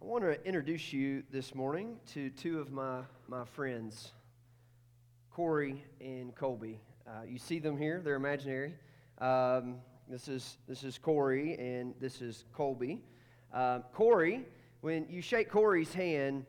I want to introduce you this morning to two of my, my friends, Corey and Colby. Uh, you see them here, they're imaginary. Um, this, is, this is Corey, and this is Colby. Uh, Corey, when you shake Corey's hand,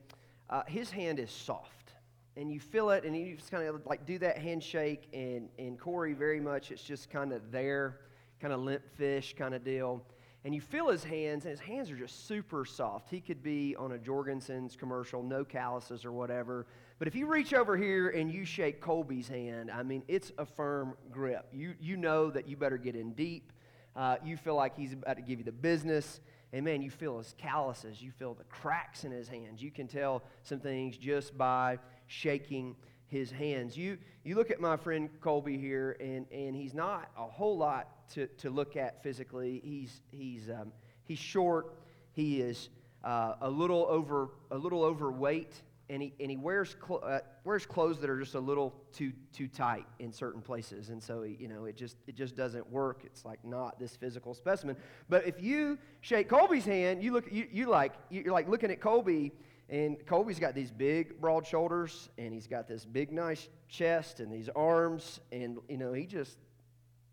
uh, his hand is soft. And you feel it, and you just kind of like do that handshake, and, and Corey, very much, it's just kind of there, kind of limp fish kind of deal and you feel his hands, and his hands are just super soft. He could be on a Jergens commercial, no calluses or whatever. But if you reach over here and you shake Colby's hand, I mean, it's a firm grip. You, you know that you better get in deep. Uh, you feel like he's about to give you the business. And man, you feel his calluses. You feel the cracks in his hands. You can tell some things just by shaking his hands. You, you look at my friend Colby here, and, and he's not a whole lot to, to look at physically. He's, he's, um, he's short. He is uh, a, little over, a little overweight, and he, and he wears, cl- uh, wears clothes that are just a little too, too tight in certain places. And so, you know, it just, it just doesn't work. It's like not this physical specimen. But if you shake Colby's hand, you, look, you, you like, you're like looking at Colby, and Colby's got these big, broad shoulders, and he's got this big, nice chest and these arms, and, you know, he just,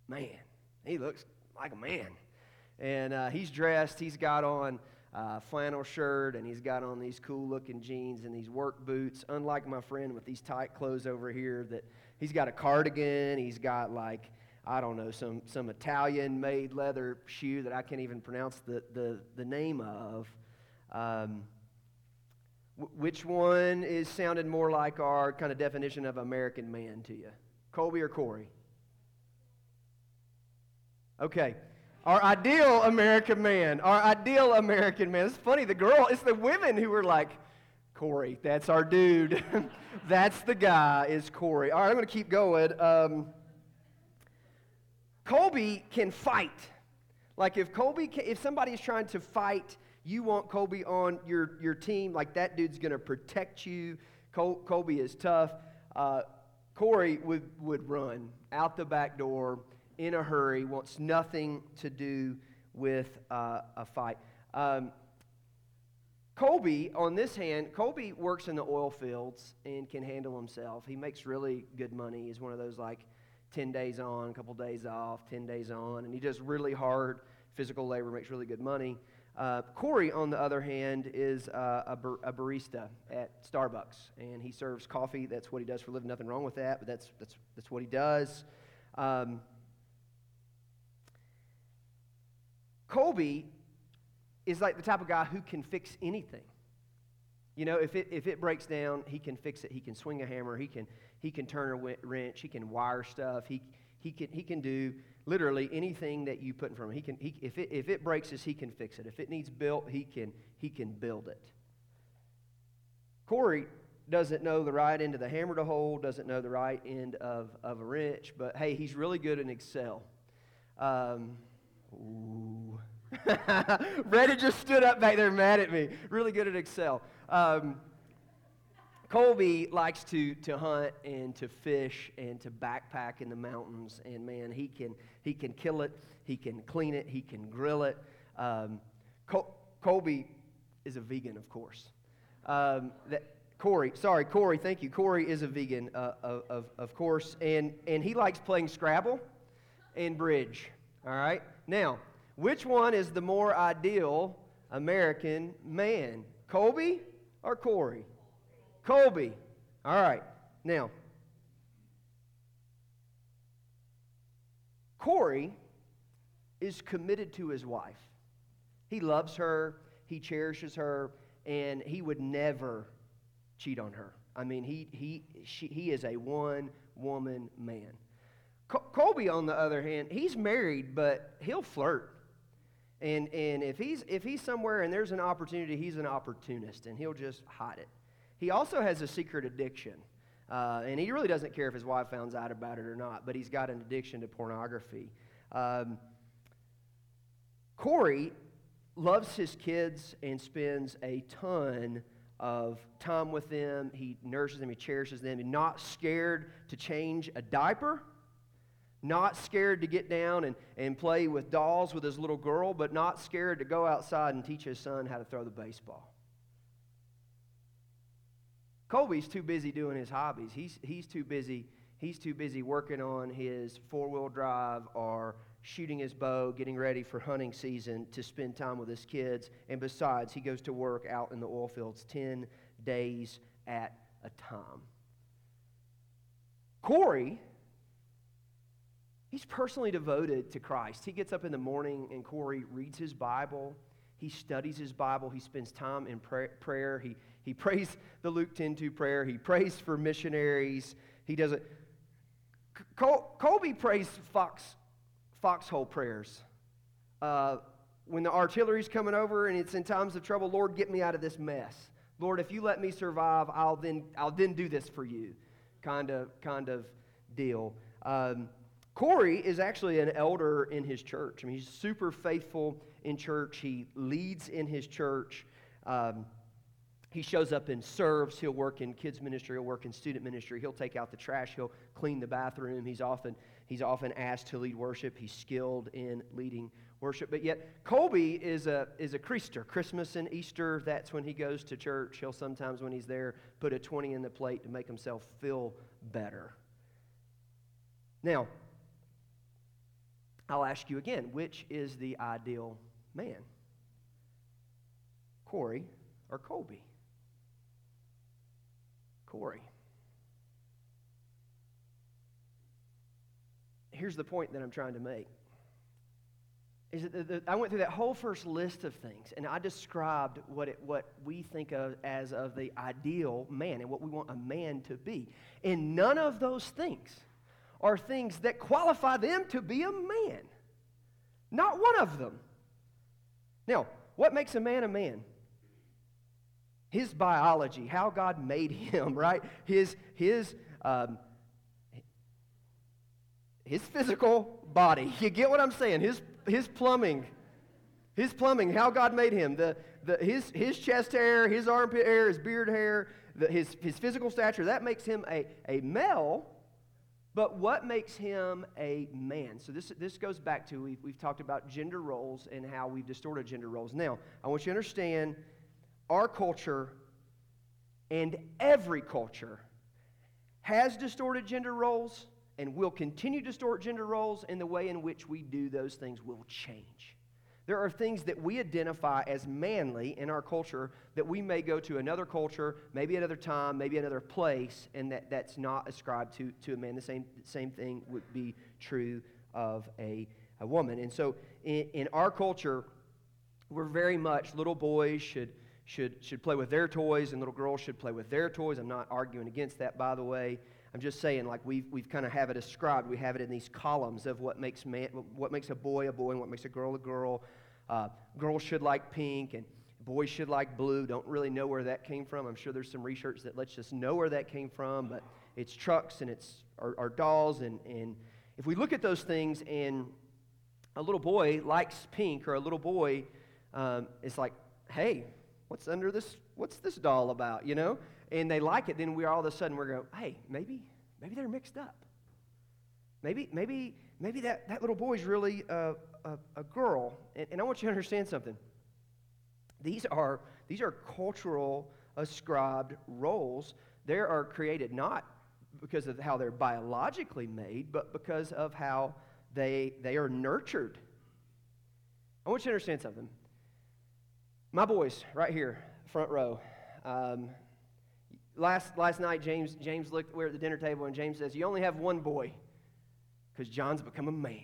man, he looks like a man. And uh, he's dressed, he's got on a flannel shirt, and he's got on these cool looking jeans and these work boots, unlike my friend with these tight clothes over here that he's got a cardigan, he's got like, I don't know, some, some Italian made leather shoe that I can't even pronounce the, the, the name of. Um, which one is sounded more like our kind of definition of American man to you? Colby or Corey? Okay. Our ideal American man. Our ideal American man. It's funny, the girl, it's the women who were like, Corey, that's our dude. that's the guy, is Corey. All right, I'm going to keep going. Um, Colby can fight. Like if Colby, can, if somebody is trying to fight, you want Colby on your, your team, like that dude's going to protect you. Col- Colby is tough. Uh, Corey would, would run out the back door in a hurry, wants nothing to do with uh, a fight. Um, Colby, on this hand, Colby works in the oil fields and can handle himself. He makes really good money. He's one of those like 10 days on, a couple days off, 10 days on, and he does really hard physical labor, makes really good money. Uh, Corey, on the other hand, is uh, a, bar- a, barista at Starbucks, and he serves coffee. That's what he does for a living. Nothing wrong with that, but that's, that's, that's what he does. Um, Colby is like the type of guy who can fix anything. You know, if it, if it breaks down, he can fix it. He can swing a hammer. He can, he can turn a wrench. He can wire stuff. He, he, can, he can do literally anything that you put in front of him. He can, he, if, it, if it breaks us, he can fix it. If it needs built, he can, he can build it. Corey doesn't know the right end of the hammer to hold, doesn't know the right end of, of a wrench, but hey, he's really good in Excel. Um, Ooh. Reddy just stood up back there mad at me. Really good at Excel. Um, Colby likes to, to hunt and to fish and to backpack in the mountains. And man, he can, he can kill it, he can clean it, he can grill it. Um, Col- Colby is a vegan, of course. Um, that, Corey, sorry, Corey, thank you. Corey is a vegan, uh, of, of course. And, and he likes playing Scrabble and bridge. All right? Now, which one is the more ideal American man? Colby or Corey? Colby. All right. Now, Corey is committed to his wife. He loves her, he cherishes her, and he would never cheat on her. I mean, he, he, she, he is a one woman man. Colby, on the other hand, he's married, but he'll flirt. And, and if, he's, if he's somewhere and there's an opportunity, he's an opportunist, and he'll just hide it. He also has a secret addiction. Uh, and he really doesn't care if his wife finds out about it or not, but he's got an addiction to pornography. Um, Corey loves his kids and spends a ton of time with them. He nurses them, he cherishes them. He's not scared to change a diaper not scared to get down and, and play with dolls with his little girl, but not scared to go outside and teach his son how to throw the baseball. Colby's too busy doing his hobbies. He's, he's too busy. He's too busy working on his four-wheel drive or shooting his bow, getting ready for hunting season to spend time with his kids. And besides, he goes to work out in the oil fields 10 days at a time. Corey, he's personally devoted to Christ. He gets up in the morning and Corey reads his Bible. He studies his Bible. He spends time in prayer. He, he prays the Luke 10 2 prayer. He prays for missionaries. He does it. Col- Colby prays fox, foxhole prayers. Uh, when the artillery's coming over and it's in times of trouble, Lord, get me out of this mess. Lord, if you let me survive, I'll then, I'll then do this for you kind of, kind of deal. Um, Corey is actually an elder in his church. I mean, he's super faithful in church. He leads in his church. Um, he shows up and serves. He'll work in kids ministry. He'll work in student ministry. He'll take out the trash. He'll clean the bathroom. He's often he's often asked to lead worship. He's skilled in leading worship. But yet, Colby is a, is a Creaster. Christmas and Easter, that's when he goes to church. He'll sometimes, when he's there, put a 20 in the plate to make himself feel better. Now, I'll ask you again which is the ideal man? Corey or Colby? Corey. Here's the point that I'm trying to make is that the, the, I went through that whole first list of things, and I described what, it, what we think of as of the ideal man and what we want a man to be. And none of those things are things that qualify them to be a man. Not one of them. Now, what makes a man a man? His biology, how God made him, right? His, his, um, his physical body. You get what I'm saying? His his plumbing. His plumbing, how God made him, the, the, his, his chest hair, his armpit hair, his beard hair, the, his, his physical stature, that makes him a, a male. But what makes him a man? So this, this goes back to we've, we've talked about gender roles and how we've distorted gender roles. Now, I want you to understand our culture and every culture has distorted gender roles and will continue to distort gender roles, and the way in which we do those things will change. There are things that we identify as manly in our culture that we may go to another culture, maybe another time, maybe another place, and that, that's not ascribed to, to a man. The same, same thing would be true of a, a woman. And so in, in our culture, we're very much little boys should, should, should play with their toys and little girls should play with their toys. I'm not arguing against that, by the way. I'm just saying, like we've, we've kind of have it ascribed. We have it in these columns of what makes man, what makes a boy a boy and what makes a girl a girl. Uh, girls should like pink and boys should like blue. Don't really know where that came from. I'm sure there's some research that lets us know where that came from, but it's trucks and it's our, our dolls. And, and if we look at those things and a little boy likes pink or a little boy um, is like, hey, what's under this? What's this doll about? You know? and they like it, then we all of a sudden we're going, hey, maybe, maybe they're mixed up. Maybe, maybe, maybe that, that little boy's really a, a, a girl. And, and I want you to understand something. These are, these are cultural ascribed roles. They are created not because of how they're biologically made, but because of how they, they are nurtured. I want you to understand something. My boys, right here, front row, um, Last, last night, James, James looked, we are at the dinner table, and James says, You only have one boy because John's become a man.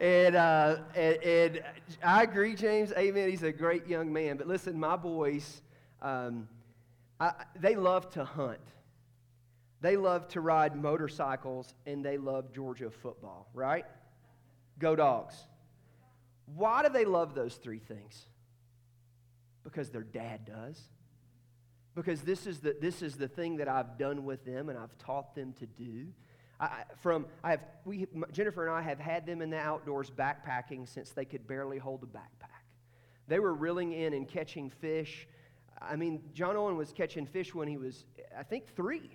And, uh, and, and, I agree, James. Amen. He's a great young man. But listen, my boys, um, I, they love to hunt. They love to ride motorcycles, and they love Georgia football, right? Go dogs. Why do they love those three things? Because their dad does because this is the, this is the thing that I've done with them and I've taught them to do. I, from I have we Jennifer and I have had them in the outdoors backpacking since they could barely hold a backpack. They were reeling in and catching fish. I mean, John Owen was catching fish when he was, I think, three.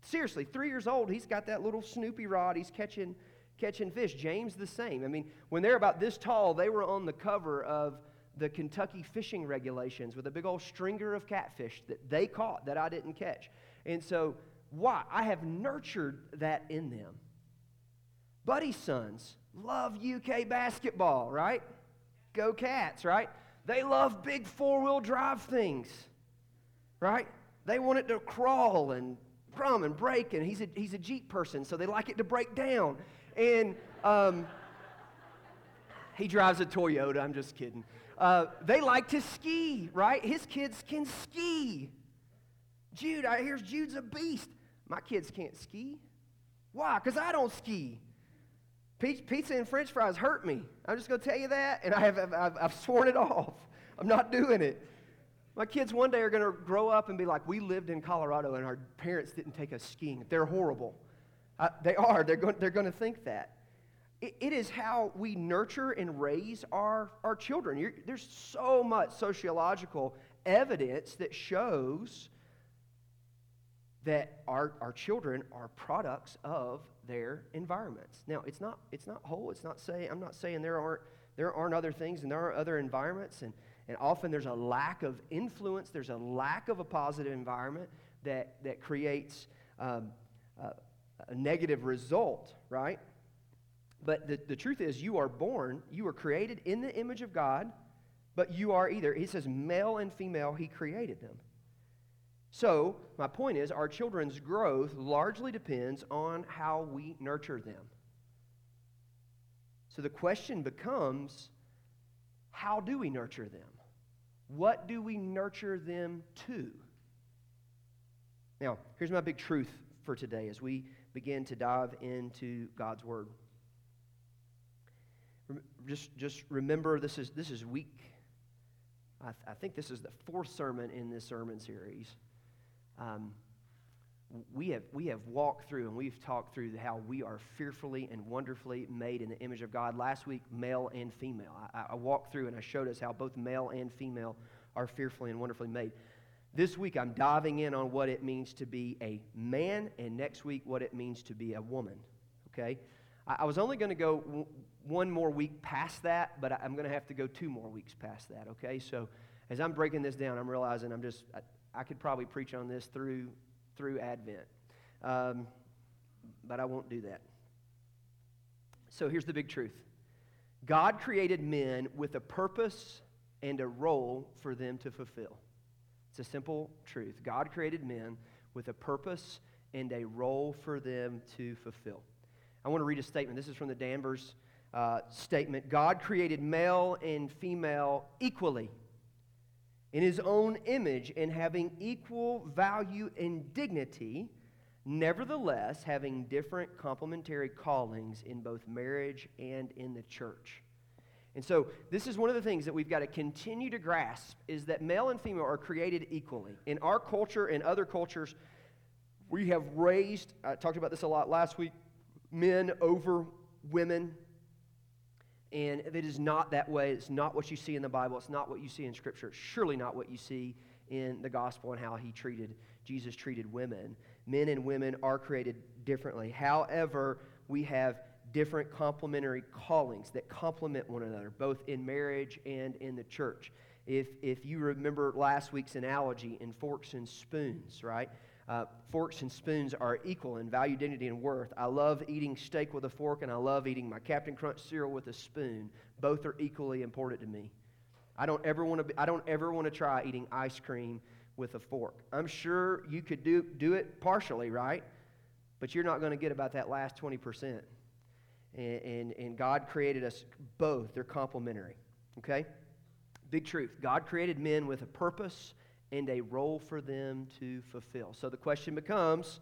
Seriously, three years old. He's got that little Snoopy rod. He's catching catching fish. James the same. I mean, when they're about this tall, they were on the cover of the Kentucky fishing regulations with a big old stringer of catfish that they caught that I didn't catch. And so, why? I have nurtured that in them. Buddy's sons love UK basketball, right? Go Cats, right? They love big four wheel drive things, right? They want it to crawl and crumb and break, and he's a, he's a Jeep person, so they like it to break down. And um, he drives a Toyota, I'm just kidding. Uh, they like to ski, right? His kids can ski. Jude, I, here's Jude's a beast. My kids can't ski. Why? Because I don't ski. Pizza and french fries hurt me. I'm just going to tell you that, and I have, I've, I've sworn it off. I'm not doing it. My kids one day are going to grow up and be like, we lived in Colorado and our parents didn't take us skiing. They're horrible. They are. They're going, they're going to think that. It, it is how we nurture and raise our, our children. You're, there's so much sociological evidence that shows that our, our children are products of their environments. Now, it's not, it's not whole. It's not saying, I'm not saying there aren't, there aren't other things and there are other environments. And, and often there's a lack of influence, there's a lack of a positive environment that, that creates um, a, a negative result, right? But the, the truth is, you are born, you were created in the image of God, but you are either, he says, male and female, he created them. So, my point is, our children's growth largely depends on how we nurture them. So, the question becomes how do we nurture them? What do we nurture them to? Now, here's my big truth for today as we begin to dive into God's Word. Just, just remember this is, this is week, I, th- I think this is the fourth sermon in this sermon series. Um, we have, we have walked through and we've talked through how we are fearfully and wonderfully made in the image of God. Last week, male and female. I, I walked through and I showed us how both male and female are fearfully and wonderfully made. This week, I'm diving in on what it means to be a man, and next week, what it means to be a woman. Okay? I, I was only going to go w- one more week past that, but I, I'm going to have to go two more weeks past that. Okay? So as I'm breaking this down, I'm realizing I'm just. I, I could probably preach on this through, through Advent, um, but I won't do that. So here's the big truth God created men with a purpose and a role for them to fulfill. It's a simple truth. God created men with a purpose and a role for them to fulfill. I want to read a statement. This is from the Danvers uh, statement God created male and female equally in his own image and having equal value and dignity, nevertheless having different complementary callings in both marriage and in the church. And so, this is one of the things that we've got to continue to grasp is that male and female are created equally. In our culture and other cultures, we have raised, I talked about this a lot last week, men over women and if it is not that way. It's not what you see in the Bible. It's not what you see in Scripture. It's surely not what you see in the gospel and how he treated, Jesus treated women. Men and women are created differently. However, we have different complementary callings that complement one another, both in marriage and in the church. If, if you remember last week's analogy in forks and spoons, right? Uh, forks and spoons are equal in value, dignity, and worth. I love eating steak with a fork, and I love eating my Captain Crunch cereal with a spoon. Both are equally important to me. I don't ever want to. I don't ever want to try eating ice cream with a fork. I'm sure you could do do it partially, right? But you're not going to get about that last 20 percent. And, and, and God created us both. They're complementary. Okay. Big truth. God created men with a purpose and a role for them to fulfill. So the question becomes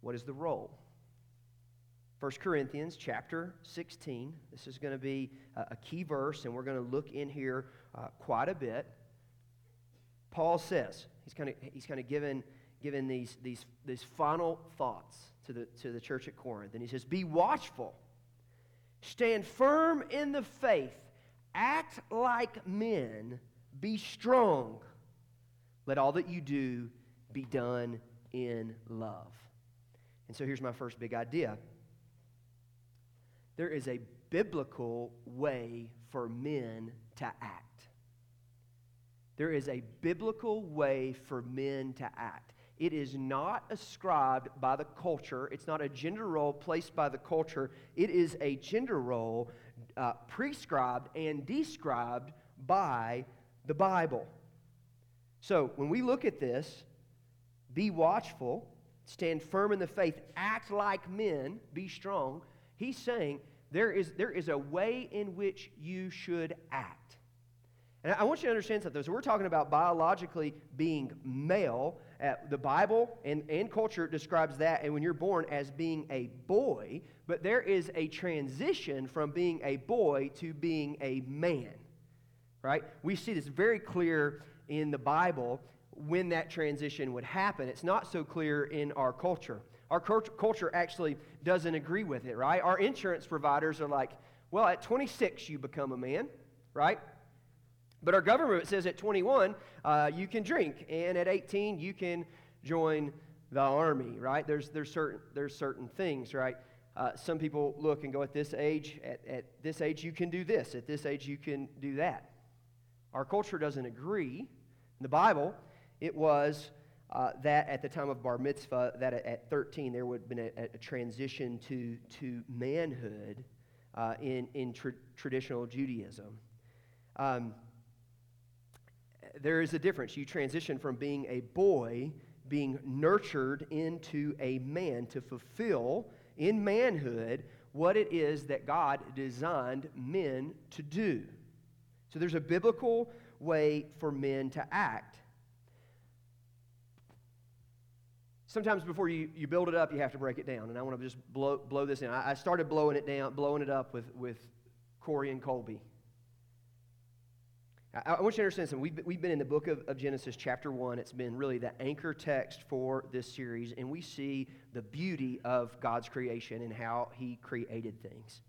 what is the role? 1 Corinthians chapter 16. This is going to be a key verse, and we're going to look in here uh, quite a bit. Paul says, he's kind of, he's kind of given, given these, these, these final thoughts to the, to the church at Corinth. And he says, Be watchful, stand firm in the faith, act like men be strong. Let all that you do be done in love. And so here's my first big idea there is a biblical way for men to act. There is a biblical way for men to act. It is not ascribed by the culture. It's not a gender role placed by the culture. It is a gender role uh, prescribed and described by the Bible. So when we look at this, be watchful, stand firm in the faith, act like men, be strong. He's saying there is, there is a way in which you should act. And I want you to understand something. So we're talking about biologically being male. Uh, the Bible and, and culture describes that, and when you're born, as being a boy. But there is a transition from being a boy to being a man. Right? We see this very clear in the Bible when that transition would happen. It's not so clear in our culture. Our culture actually doesn't agree with it, right? Our insurance providers are like, well, at 26, you become a man, right? But our government says at 21, uh, you can drink, and at 18, you can join the army, right? There's, there's, certain, there's certain things, right? Uh, some people look and go, at this age, at, at this age, you can do this. At this age, you can do that. Our culture doesn't agree. In the Bible, it was uh, that at the time of bar mitzvah, that at 13 there would have been a, a transition to, to manhood uh, in, in tra- traditional Judaism. Um, there is a difference. You transition from being a boy, being nurtured into a man to fulfill in manhood what it is that God designed men to do. So there's a biblical way for men to act. sometimes before you, you build it up, you have to break it down. And I want to just blow, blow this in. I, I started blowing it down, blowing it up with, with Corey and Colby. I, I want you to understand something. We've, we've been in the book of, of Genesis, chapter 1. It's been really the anchor text for this series, and we see the beauty of God's creation and how He created things.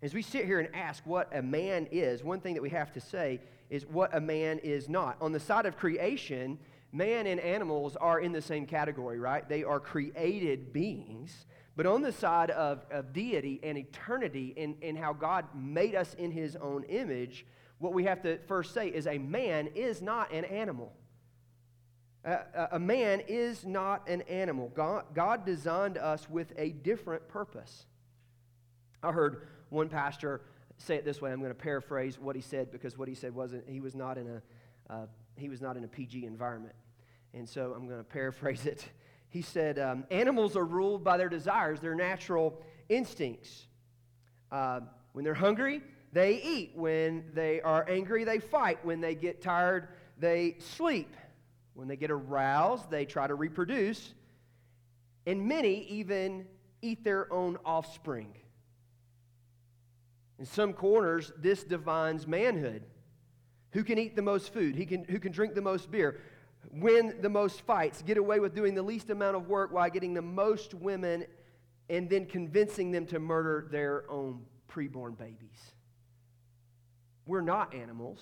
As we sit here and ask what a man is, one thing that we have to say is what a man is not. On the side of creation, man and animals are in the same category, right? They are created beings. But on the side of, of deity and eternity and, and how God made us in his own image, what we have to first say is a man is not an animal. A, a man is not an animal. God, God designed us with a different purpose. I heard one pastor say it this way. I'm going to paraphrase what he said because what he said wasn't, he was not in a, uh, he was not in a PG environment. And so I'm going to paraphrase it. He said, um, Animals are ruled by their desires, their natural instincts. Uh, when they're hungry, they eat. When they are angry, they fight. When they get tired, they sleep. When they get aroused, they try to reproduce. And many even eat their own offspring. In some corners, this defines manhood. Who can eat the most food? Who can, who can drink the most beer? Win the most fights? Get away with doing the least amount of work while getting the most women and then convincing them to murder their own preborn babies. We're not animals.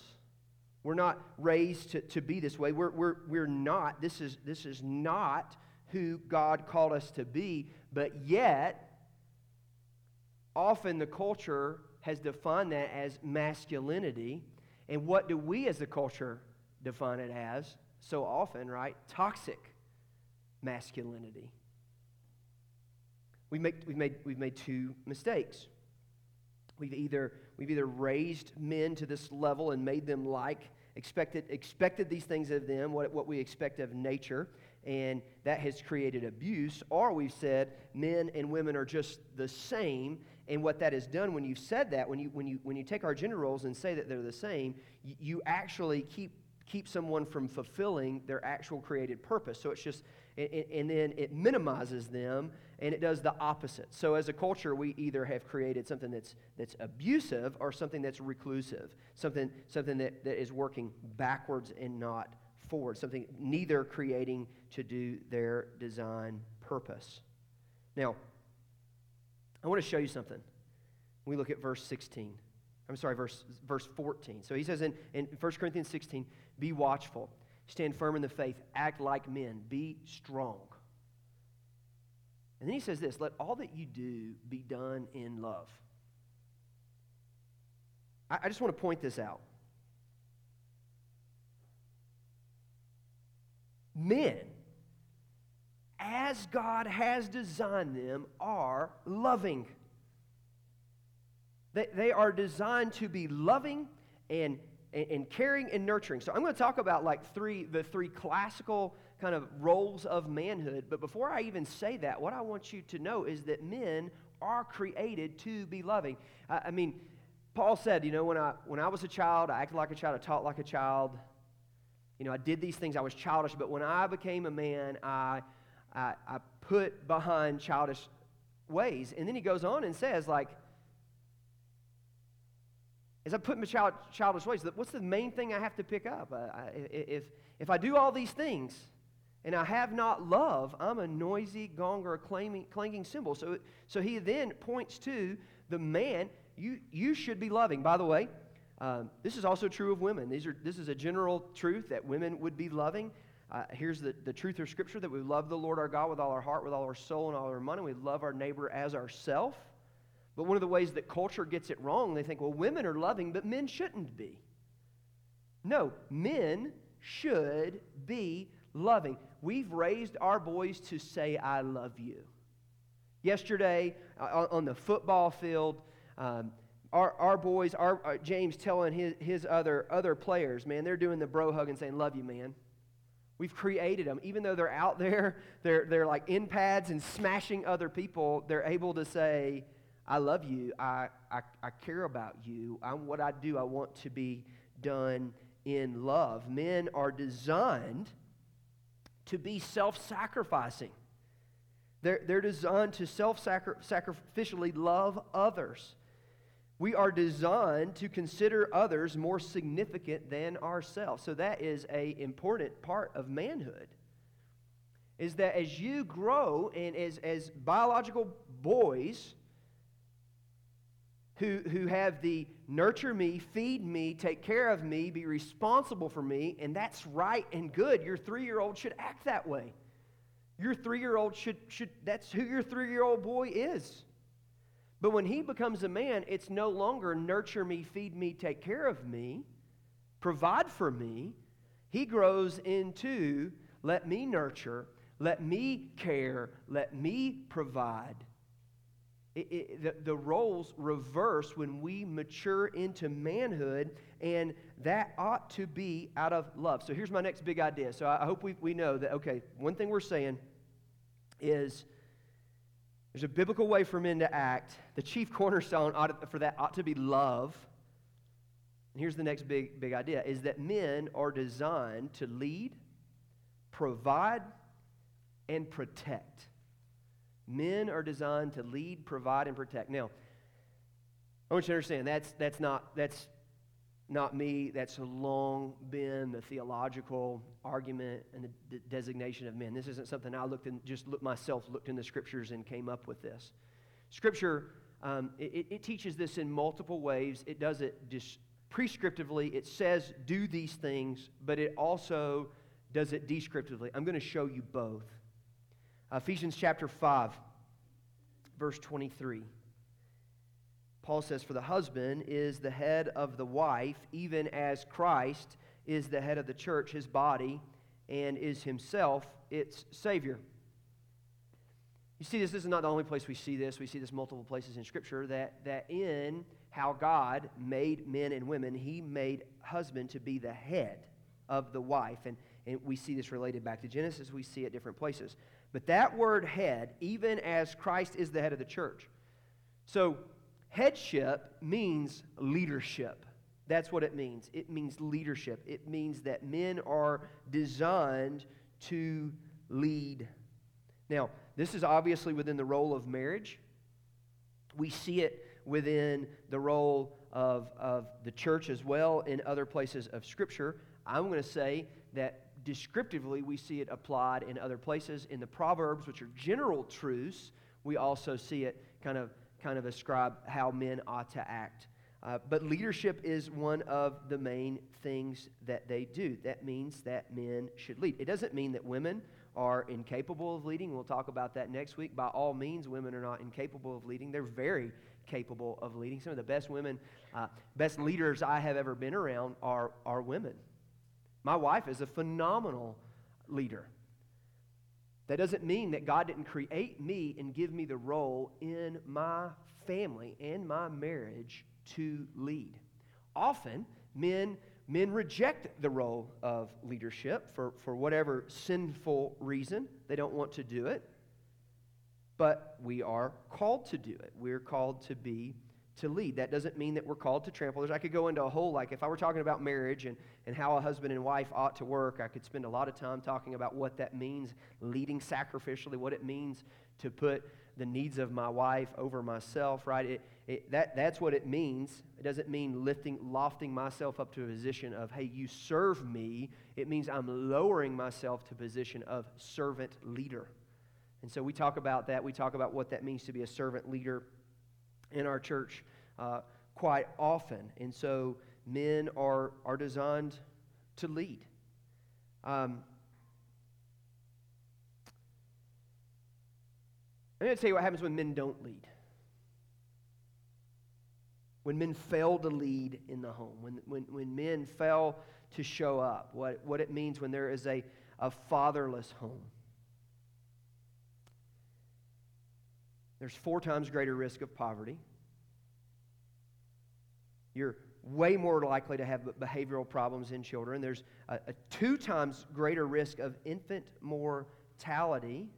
We're not raised to, to be this way. We're, we're, we're not. This is, this is not who God called us to be. But yet, often the culture has defined that as masculinity and what do we as a culture define it as so often, right? Toxic masculinity. We make, we've, made, we've made two mistakes. We've either, we've either raised men to this level and made them like, expected, expected these things of them, what, what we expect of nature, and that has created abuse, or we've said men and women are just the same, and what that has done when you've said that, when you, when you, when you take our gender roles and say that they're the same, you, you actually keep, keep someone from fulfilling their actual created purpose. So it's just, and, and then it minimizes them and it does the opposite. So as a culture, we either have created something that's, that's abusive or something that's reclusive, something, something that, that is working backwards and not forward, something neither creating to do their design purpose. Now, I want to show you something. We look at verse 16. I'm sorry, verse, verse 14. So he says in, in 1 Corinthians 16, be watchful, stand firm in the faith, act like men, be strong. And then he says this let all that you do be done in love. I, I just want to point this out. Men, as God has designed them, are loving. They, they are designed to be loving and, and, and caring and nurturing. So I'm going to talk about like three, the three classical kind of roles of manhood. But before I even say that, what I want you to know is that men are created to be loving. I, I mean, Paul said, you know, when I, when I was a child, I acted like a child, I taught like a child. You know, I did these things, I was childish, but when I became a man, I, I, I put behind childish ways. And then he goes on and says, like, as I put my child, childish ways, what's the main thing I have to pick up? I, if, if I do all these things and I have not love, I'm a noisy gong or a clanging, clanging cymbal. So, so he then points to the man, you, you should be loving. By the way, um, this is also true of women. These are, this is a general truth that women would be loving. Uh, here's the, the truth of Scripture that we love the Lord our God with all our heart, with all our soul, and all our money. We love our neighbor as ourself. But one of the ways that culture gets it wrong, they think, well, women are loving, but men shouldn't be. No, men should be loving. We've raised our boys to say, I love you. Yesterday, uh, on the football field, um, our, our boys, our, our, uh, James telling his, his other, other players, man, they're doing the bro hug and saying, Love you, man. We've created them. Even though they're out there, they're, they're like in pads and smashing other people, they're able to say, I love you. I, I, I care about you. I'm, what I do, I want to be done in love. Men are designed to be self sacrificing. They're, they're designed to self sacrificially love others. We are designed to consider others more significant than ourselves. So that is a important part of manhood. Is that as you grow and as, as biological boys who, who have the nurture me, feed me, take care of me, be responsible for me, and that's right and good. Your three year old should act that way. Your three year old should, should, that's who your three year old boy is. But when he becomes a man, it's no longer nurture me, feed me, take care of me, provide for me. He grows into let me nurture, let me care, let me provide. It, it, the, the roles reverse when we mature into manhood, and that ought to be out of love. So here's my next big idea. So I hope we, we know that, okay, one thing we're saying is there's a biblical way for men to act. The chief cornerstone ought, for that ought to be love. And here's the next big, big idea is that men are designed to lead, provide, and protect. Men are designed to lead, provide, and protect. Now, I want you to understand that's, that's, not, that's not me. That's long been the theological argument and the d- designation of men. This isn't something I looked in, just looked myself, looked in the scriptures and came up with this. Scripture, um, it, it, teaches this in multiple ways. It does it just prescriptively. It says do these things, but it also does it descriptively. I'm going to show you both. Ephesians chapter 5, verse 23. Paul says, For the husband is the head of the wife, even as Christ is the head of the church, his body, and is himself its Savior. You see, this, this is not the only place we see this. We see this multiple places in Scripture that, that in how God made men and women, he made husband to be the head of the wife. And, and we see this related back to Genesis. We see it different places. But that word head, even as Christ is the head of the church. So Headship means leadership. That's what it means. It means leadership. It means that men are designed to lead. Now, this is obviously within the role of marriage. We see it within the role of, of the church as well in other places of Scripture. I'm going to say that descriptively we see it applied in other places. In the Proverbs, which are general truths, we also see it kind of kind of ascribe how men ought to act. Uh, but leadership is one of the main things that they do. That means that men should lead. It doesn't mean that women are incapable of leading. We'll talk about that next week. By all means, women are not incapable of leading. They're very capable of leading. Some of the best women, uh, best leaders I have ever been around are, are women. My wife is a phenomenal leader. That doesn't mean that God didn't create me and give me the role in my family and my marriage to lead. Often, men, men reject the role of leadership for, for whatever sinful reason. They don't want to do it. But we are called to do it. We're called to be to lead. That doesn't mean that we're called to trample others. I could go into a whole, like, if I were talking about marriage and, and how a husband and wife ought to work, I could spend a lot of time talking about what that means, leading sacrificially, what it means to put the needs of my wife over myself, right? It, it, that, that's what it means. It doesn't mean lifting, lofting myself up to a position of, hey, you serve me. It means I'm lowering myself to a position of servant leader. And so we talk about that. We talk about what that means to be a servant leader in our church uh, quite often. And so men are, are designed to lead. Um, I'm going to tell you what happens when men don't lead. When men fail to lead in the home, when, when, when men fail to show up, what, what it means when there is a, a fatherless home. There's four times greater risk of poverty. You're way more likely to have behavioral problems in children. There's a, a two times greater risk of infant mortality.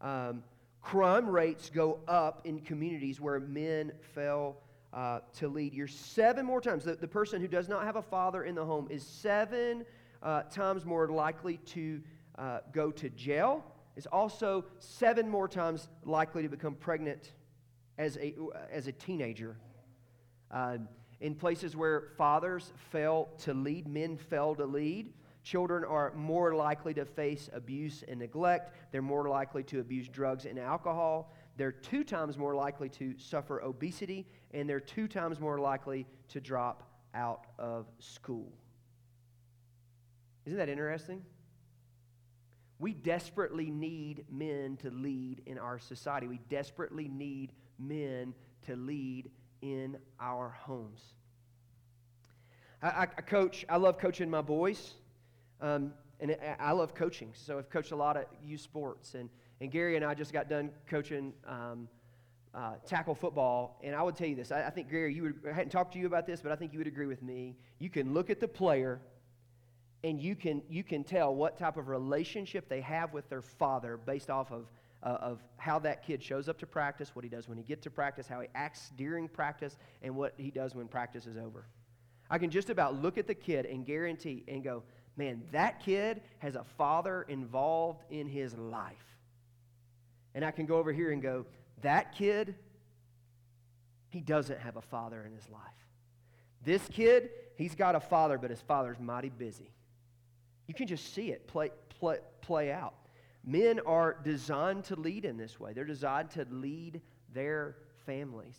Um, crime rates go up in communities where men fail uh, to lead. You're seven more times. The, the person who does not have a father in the home is seven uh, times more likely to uh, go to jail is also seven more times likely to become pregnant as a, as a teenager. Uh, in places where fathers fail to lead, men fail to lead, children are more likely to face abuse and neglect. They're more likely to abuse drugs and alcohol. They're two times more likely to suffer obesity, and they're two times more likely to drop out of school. Isn't that interesting? We desperately need men to lead in our society. We desperately need men to lead in our homes. I, I, I coach, I love coaching my boys, um, and I love coaching. So I've coached a lot of youth sports. And, and Gary and I just got done coaching um, uh, tackle football. And I would tell you this I, I think, Gary, you would, I hadn't talked to you about this, but I think you would agree with me. You can look at the player and you can, you can tell what type of relationship they have with their father based off of, uh, of how that kid shows up to practice, what he does when he gets to practice, how he acts during practice, and what he does when practice is over. I can just about look at the kid and guarantee and go, man, that kid has a father involved in his life. And I can go over here and go, that kid, he doesn't have a father in his life. This kid, he's got a father, but his father's mighty busy. You can just see it play, play, play out. Men are designed to lead in this way, they're designed to lead their families.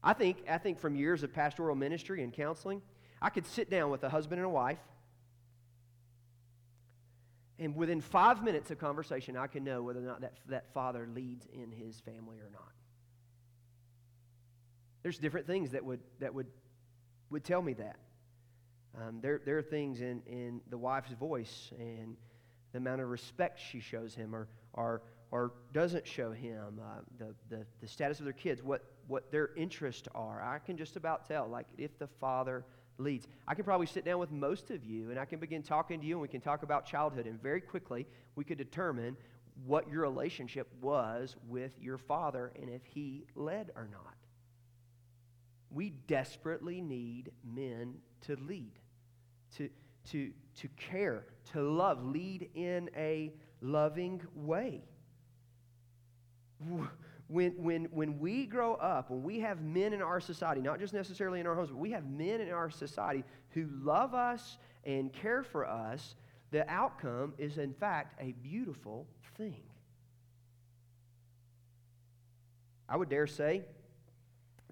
I think, I think from years of pastoral ministry and counseling, I could sit down with a husband and a wife, and within five minutes of conversation, I can know whether or not that, that father leads in his family or not. There's different things that would, that would, would tell me that. Um, there, there are things in, in the wife's voice and the amount of respect she shows him or, or, or doesn't show him, uh, the, the, the status of their kids, what, what their interests are. I can just about tell, like, if the father leads. I can probably sit down with most of you and I can begin talking to you and we can talk about childhood, and very quickly we could determine what your relationship was with your father and if he led or not. We desperately need men to lead, to, to, to care, to love, lead in a loving way. When, when, when we grow up, when we have men in our society, not just necessarily in our homes, but we have men in our society who love us and care for us, the outcome is, in fact, a beautiful thing. I would dare say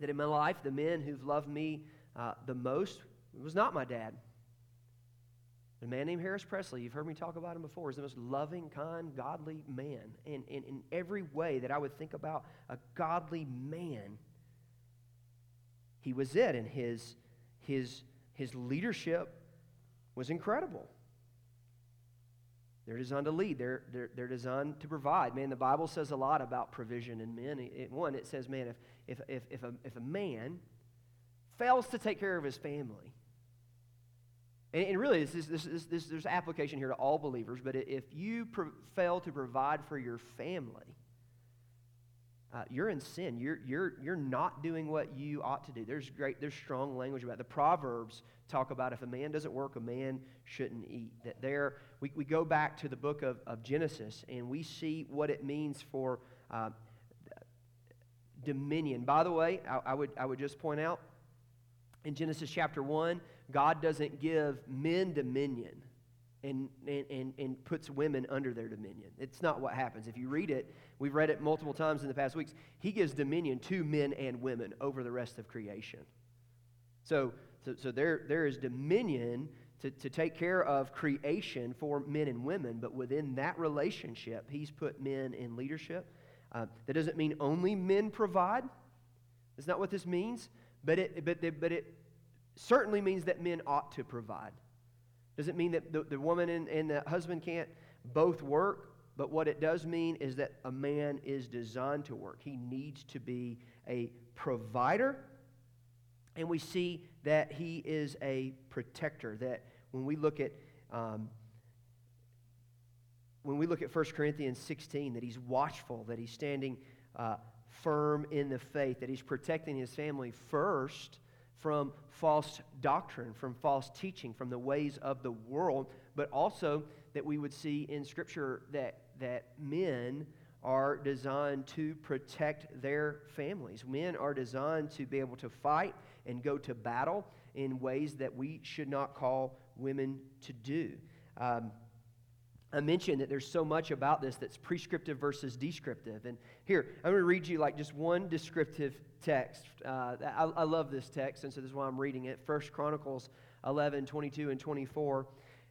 that in my life, the men who've loved me uh, the most was not my dad. A man named Harris Presley, you've heard me talk about him before, is the most loving, kind, godly man. And, in every way that I would think about a godly man, he was it. And his, his, his leadership was incredible. They're designed to lead. They're, they're, they're designed to provide. Man, the Bible says a lot about provision in men. It, one, it says, man, if, if, if, if, a, if a man fails to take care of his family, and, and really, this, this, this, there's application here to all believers, but if you pro- fail to provide for your family, uh, you're in sin. You're, you're, you're not doing what you ought to do. There's great, there's strong language about it. The Proverbs talk about if a man doesn't work, a man shouldn't eat. That there, we, we go back to the book of, of Genesis and we see what it means for uh, dominion. By the way, I, I, would, I would just point out in Genesis chapter 1, God doesn't give men dominion and, and, and, puts women under their dominion. It's not what happens. If you read it, we've read it multiple times in the past weeks. He gives dominion to men and women over the rest of creation. So, so, so there, there is dominion to, to take care of creation for men and women, but within that relationship, he's put men in leadership. Uh, that doesn't mean only men provide. That's not what this means, but it, but, but it certainly means that men ought to provide. Doesn't mean that the, the woman and, and the husband can't both work, but what it does mean is that a man is designed to work. He needs to be a provider. And we see that he is a protector. That when we look at um, when we look at 1 Corinthians 16, that he's watchful, that he's standing uh, firm in the faith, that he's protecting his family first from false doctrine, from false teaching, from the ways of the world, but also that we would see in Scripture that, that men are designed to protect their families. Men are designed to be able to fight and go to battle in ways that we should not call women to do. Um, I mentioned that there's so much about this that's prescriptive versus descriptive. And here, I'm going to read you like just one descriptive text. Uh, I, I, love this text, and so this is why I'm reading it. First Chronicles 11, 22, and 24.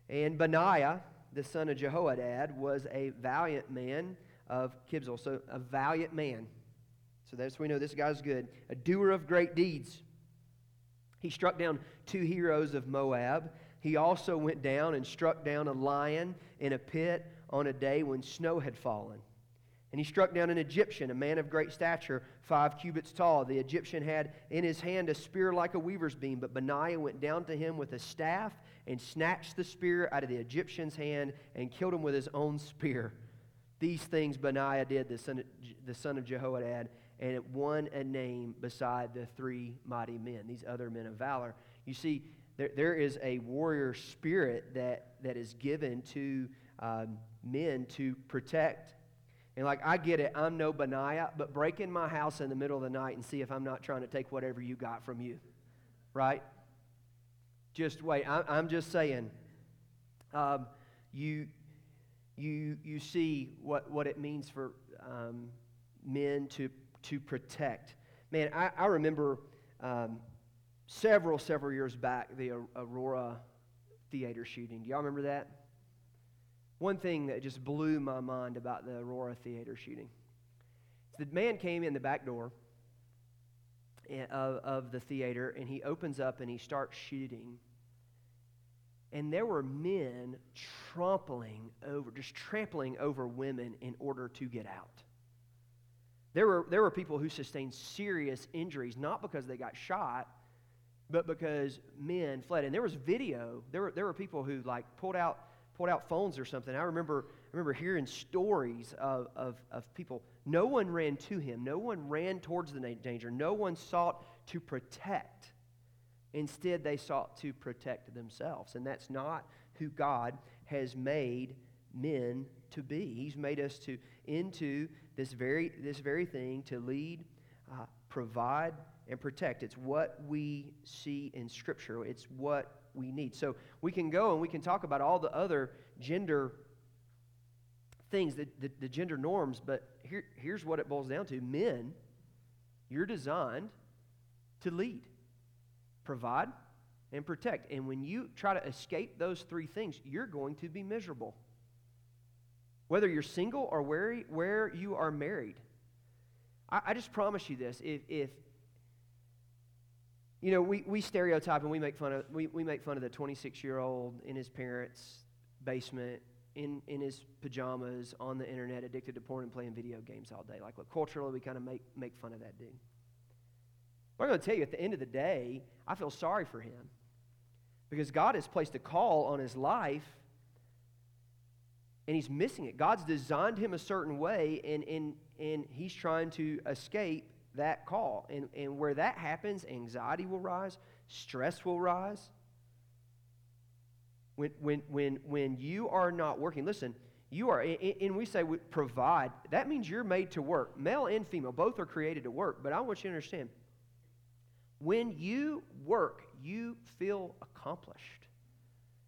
And Benaiah, the son of Jehoiada, was a valiant man of Kabzeel. So a valiant man. So that's we know this guy's good. A doer of great deeds. He struck down two heroes of Moab he also went down and struck down a lion in a pit on a day when snow had fallen. And he struck down an Egyptian, a man of great stature, five cubits tall. The Egyptian had in his hand a spear like a weaver's beam, but Benaiah went down to him with a staff and snatched the spear out of the Egyptian's hand and killed him with his own spear. These things Benaiah did, the son of, the son of Jehoiada, and it won a name beside the three mighty men, these other men of valor. You see, there, there is a warrior spirit that, that is given to um, men to protect. And like, I get it, I'm no Benaiah, but break in my house in the middle of the night and see if I'm not trying to take whatever you got from you. Right? Just wait. I, I'm just saying. Um, you, you, you see what, what it means for um, men to, to protect. Man, I, I remember um, several, several years back, the Aurora theater shooting. Do y'all remember that? One thing that just blew my mind about the Aurora theater shooting. The man came in the back door eh, of, of the theater and he opens up and he starts shooting. And there were men trampling over, just trampling over women in order to get out. There were, there were people who sustained serious injuries, not because they got shot, but because men fled. And there was video. There were, there were people who like pulled out pulled out phones or something. I remember I remember hearing stories of, of, of people. No one ran to him. No one ran towards the danger. No one sought to protect. Instead, they sought to protect themselves. And that's not who God has made men to be. He's made us to into this very this very thing to lead, uh, provide, and protect. It's what we see in Scripture, it's what we need. So we can go and we can talk about all the other gender things, the, the, the gender norms, but here, here's what it boils down to men, you're designed to lead, provide, and protect. And when you try to escape those three things, you're going to be miserable. Whether you're single or where, where you are married. I, just promise you this. If, if you know, we, we stereotype and we make fun of we, we make fun of the 26 year old in his parents' basement in, in his pajamas on the internet, addicted to porn and playing video games all day. Like, look, culturally, we kind of make, make fun of that dude. But I'm to tell you, at the end of the day, I feel sorry for him because God has placed a call on his life and he's missing it. God's designed him a certain way, and, and, and he's trying to escape that call. And, and where that happens, anxiety will rise, stress will rise. When, when, when, when you are not working, listen, you are, and we say we provide, that means you're made to work. Male and female, both are created to work. But I want you to understand when you work, you feel accomplished.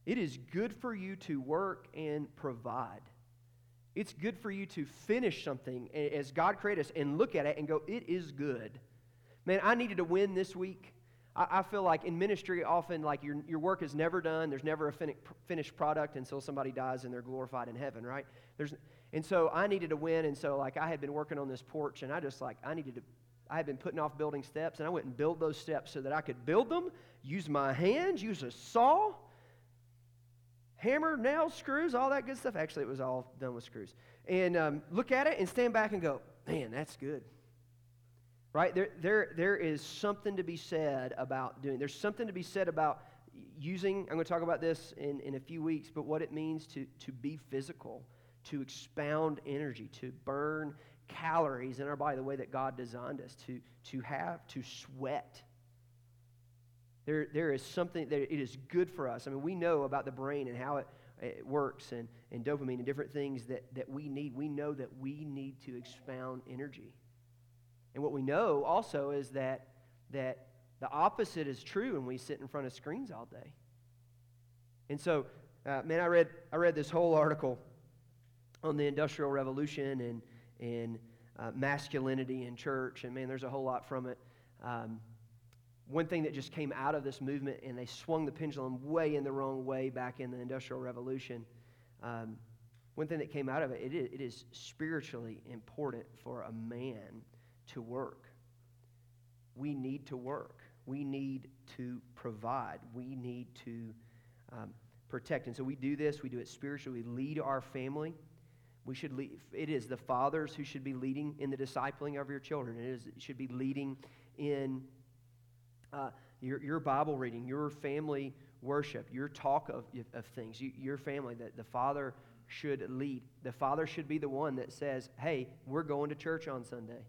It is good for you to work and provide. It's good for you to finish something as God created us and look at it and go, it is good. Man, I needed to win this week. I, I feel like in ministry, often like your, your work is never done. There's never a fin- finished product until somebody dies and they're glorified in heaven, right? There's, and so I needed to win. And so like I had been working on this porch and I just like, I needed to I had been putting off building steps, and I went and built those steps so that I could build them, use my hands, use a saw, hammer, nails, screws, all that good stuff. Actually, it was all done with screws. And um, look at it and stand back and go, man, that's good. Right? There, there, there is something to be said about doing. There's something to be said about using, I'm going to talk about this in, in a few weeks, but what it means to, to be physical, to expound energy, to burn calories in our body the way that God designed us to, to have, to sweat. There, there is something that it is good for us. I mean, we know about the brain and how it, it works and, and dopamine and different things that, that we need. We know that we need to expound energy. And what we know also is that, that the opposite is true when we sit in front of screens all day. And so, uh, man, I read, I read this whole article on the Industrial Revolution and, and uh, masculinity in church. And man, there's a whole lot from it. Um, one thing that just came out of this movement, and they swung the pendulum way in the wrong way back in the Industrial Revolution. Um, one thing that came out of it, it is, it is spiritually important for a man to work. We need to work. We need to provide. We need to um, protect. And so we do this. We do it spiritually. We lead our family. We should lead, it is the fathers who should be leading in the discipling of your children. It, is, it should be leading in uh, your, your Bible reading, your family worship, your talk of, of things, you, your family, that the father should lead. The father should be the one that says, hey, we're going to church on Sunday.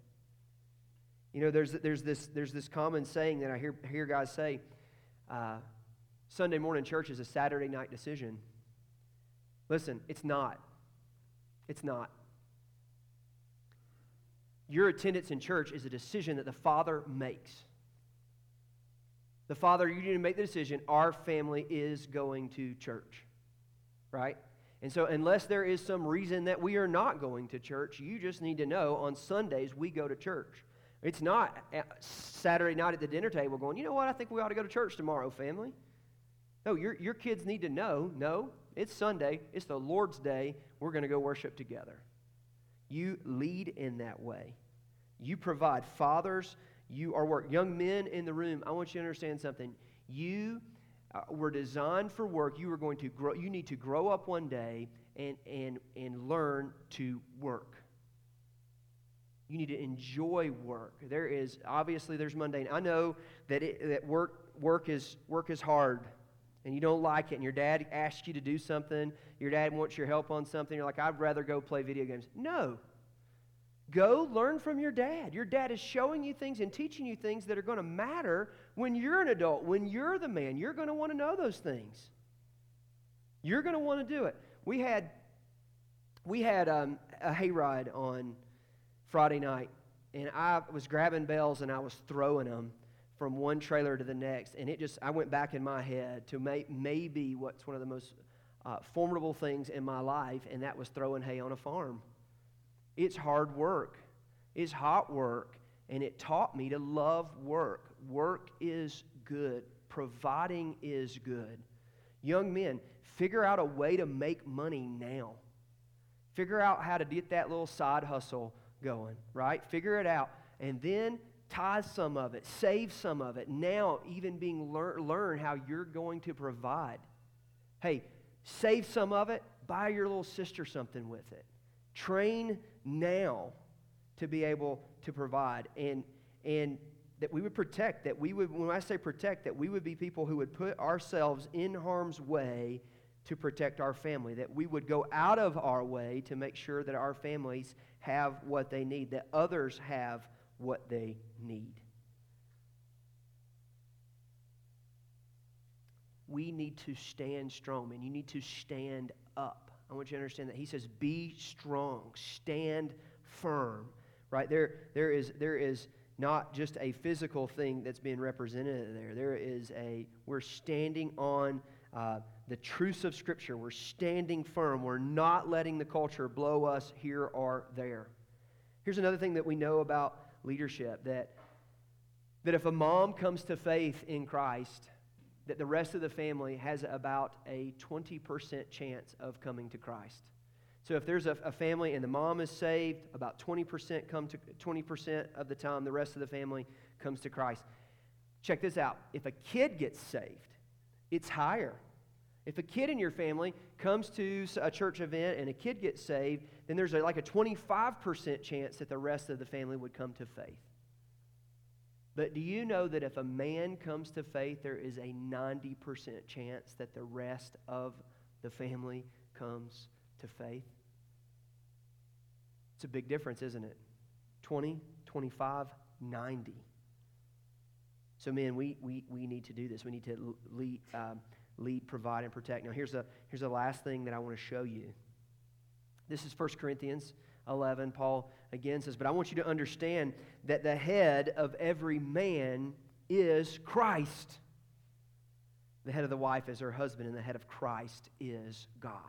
You know, there's, there's, this, there's this common saying that I hear, hear guys say uh, Sunday morning church is a Saturday night decision. Listen, it's not. It's not. Your attendance in church is a decision that the Father makes. The Father, you need to make the decision our family is going to church, right? And so, unless there is some reason that we are not going to church, you just need to know on Sundays we go to church. It's not uh, Saturday night at the dinner table going, you know what, I think we ought to go to church tomorrow, family. No, your, your kids need to know, no, it's Sunday, it's the Lord's day, we're going to go worship together. You lead in that way. You provide. Fathers, you are work. Young men in the room, I want you to understand something. You uh, were designed for work. You are going to grow. You need to grow up one day and, and, and learn to work. You need to enjoy work. There is obviously there's mundane. I know that it, that work work is work is hard and you don't like it, and your dad asks you to do something, your dad wants your help on something, you're like, I'd rather go play video games. No. Go learn from your dad. Your dad is showing you things and teaching you things that are going to matter when you're an adult, when you're the man. You're going to want to know those things. You're going to want to do it. We had, we had um, a hayride on Friday night, and I was grabbing bells and I was throwing them from one trailer to the next. And it just, I went back in my head to may, maybe what's one of the most uh, formidable things in my life, and that was throwing hay on a farm. It's hard work, it's hot work, and it taught me to love work. Work is good. providing is good. Young men, figure out a way to make money now. Figure out how to get that little side hustle going, right? Figure it out. And then tithe some of it, save some of it. Now, even being learn, learn how you're going to provide. Hey, save some of it, buy your little sister something with it. Train now to be able to provide. And, and that we would protect, that we would, when I say protect, that we would be people who would put ourselves in harm's way to protect our family, that we would go out of our way to make sure that our families have what they need, that others have what they need. We need to stand strong, and you need to stand up. I want you to understand that. He says, Be strong, stand firm. Right? There, there, is, there is not just a physical thing that's being represented there. There is a, we're standing on uh, the truths of Scripture. We're standing firm. We're not letting the culture blow us here or there. Here's another thing that we know about leadership that, that if a mom comes to faith in Christ, that the rest of the family has about a 20% chance of coming to Christ. So if there's a, a, family and the mom is saved, about 20% come to 20% of the time the rest of the family comes to Christ. Check this out. If a kid gets saved, it's higher. If a kid in your family comes to a church event and a kid gets saved, then there's a, like a 25% chance that the rest of the family would come to faith. But do you know that if a man comes to faith, there is a 90% chance that the rest of the family comes to faith? It's a big difference, isn't it? 20, 25, 90. So, men, we, we, we need to do this. We need to lead, um, lead, provide, and protect. Now, here's the, here's the last thing that I want to show you. This is 1 Corinthians 11. Paul again says, But I want you to understand that the head of every man is Christ. The head of the wife is her husband, and the head of Christ is God.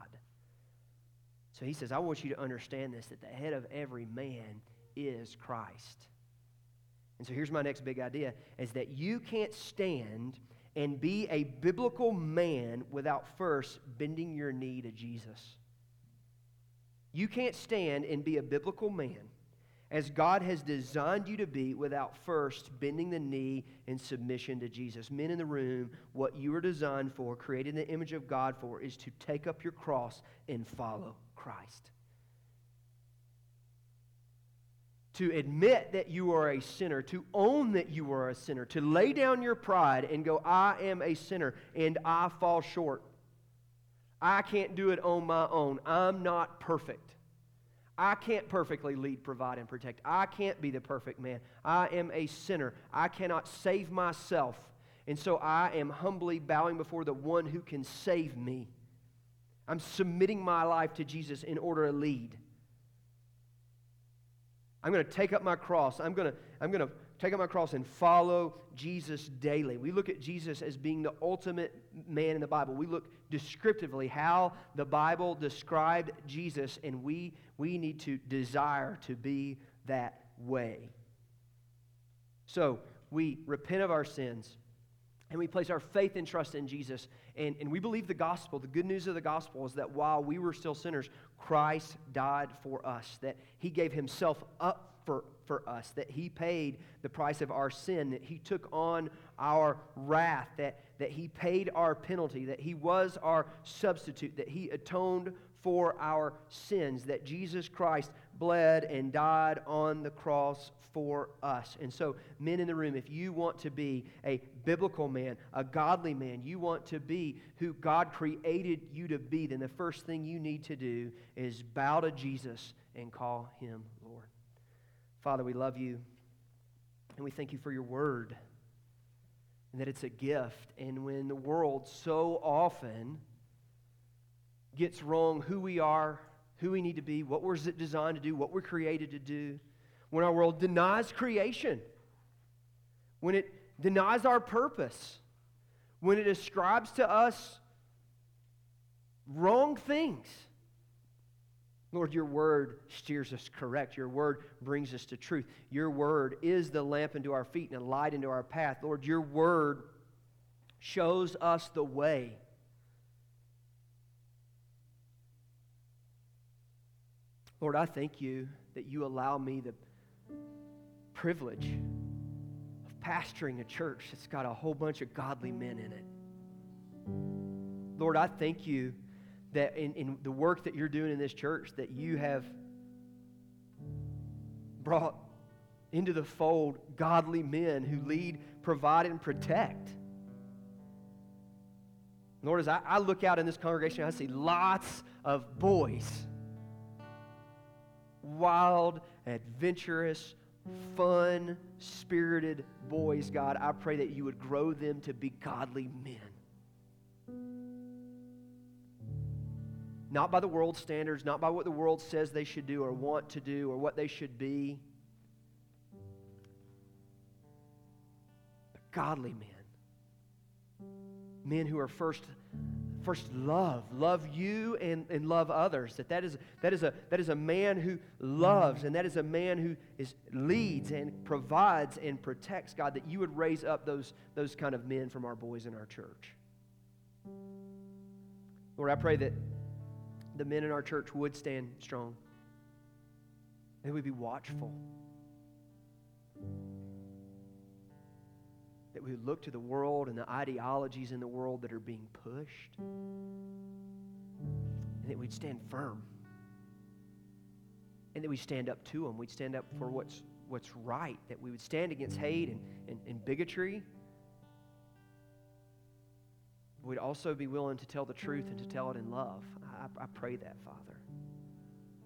So he says, I want you to understand this that the head of every man is Christ. And so here's my next big idea is that you can't stand and be a biblical man without first bending your knee to Jesus. You can't stand and be a biblical man as God has designed you to be without first bending the knee in submission to Jesus. Men in the room, what you were designed for, created in the image of God for, is to take up your cross and follow Christ. to admit that you are a sinner, to own that you are a sinner, to lay down your pride and go, I am a sinner and I fall short. I can't do it on my own. I'm not perfect. I can't perfectly lead, provide, and protect. I can't be the perfect man. I am a sinner. I cannot save myself. And so I am humbly bowing before the one who can save me. I'm submitting my life to Jesus in order to lead. I'm going to take up my cross. I'm going to, I'm going to take up my cross and follow Jesus daily. We look at Jesus as being the ultimate man in the Bible. We look descriptively how the Bible described Jesus, and we, we need to desire to be that way. So we repent of our sins and we place our faith and trust in Jesus. And, and we believe the gospel. The good news of the gospel is that while we were still sinners, Christ died for us, that he gave himself up for, for us, that he paid the price of our sin, that he took on our wrath, that, that he paid our penalty, that he was our substitute, that he atoned for our sins, that Jesus Christ bled and died on the cross for us. And so, men in the room, if you want to be a biblical man, a godly man, you want to be who God created you to be, then the first thing you need to do is bow to Jesus and call him. Father, we love you and we thank you for your word and that it's a gift. And when the world so often gets wrong who we are, who we need to be, what it designed to do, what we're created to do, when our world denies creation, when it denies our purpose, when it ascribes to us wrong things. Lord, your word steers us correct. Your word brings us to truth. Your word is the lamp unto our feet and a light into our path. Lord, your word shows us the way. Lord, I thank you that you allow me the privilege of pastoring a church that's got a whole bunch of godly men in it. Lord, I thank you that in, in the work that you're doing in this church, that you have brought into the fold godly men who lead, provide, and protect. Lord, as I, I look out in this congregation, I see lots of boys. Wild, adventurous, fun, spirited boys, God. I pray that you would grow them to be godly men. Not by the world's standards, not by what the world says they should do or want to do or what they should be. But godly men. Men who are first first love love you and, and love others that that is, that, is a, that is a man who loves and that is a man who is leads and provides and protects god that you would raise up those, those kind of men from our boys in our church lord i pray that the men in our church would stand strong. They would be watchful. That we would look to the world and the ideologies in the world that are being pushed. And that we'd stand firm. And that we stand up to them. We'd stand up for what's, what's right. That we would stand against hate and, and, and bigotry. We'd also be willing to tell the truth and to tell it in love. I, I pray that, Father.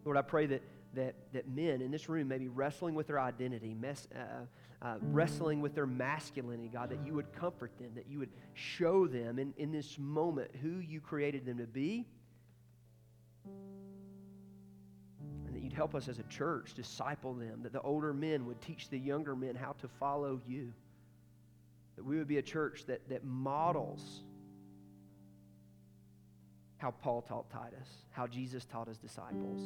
Lord, I pray that, that, that men in this room may be wrestling with their identity, mess, uh, uh, wrestling with their masculinity, God, that you would comfort them, that you would show them in, in this moment who you created them to be, and that you'd help us as a church disciple them, that the older men would teach the younger men how to follow you, that we would be a church that, that models how Paul taught Titus, how Jesus taught his disciples,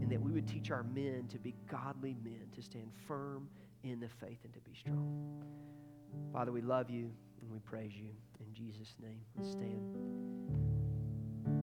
and that we would teach our men to be godly men, to stand firm in the faith and to be strong. Father, we love you and we praise you. In Jesus' name, let's stand.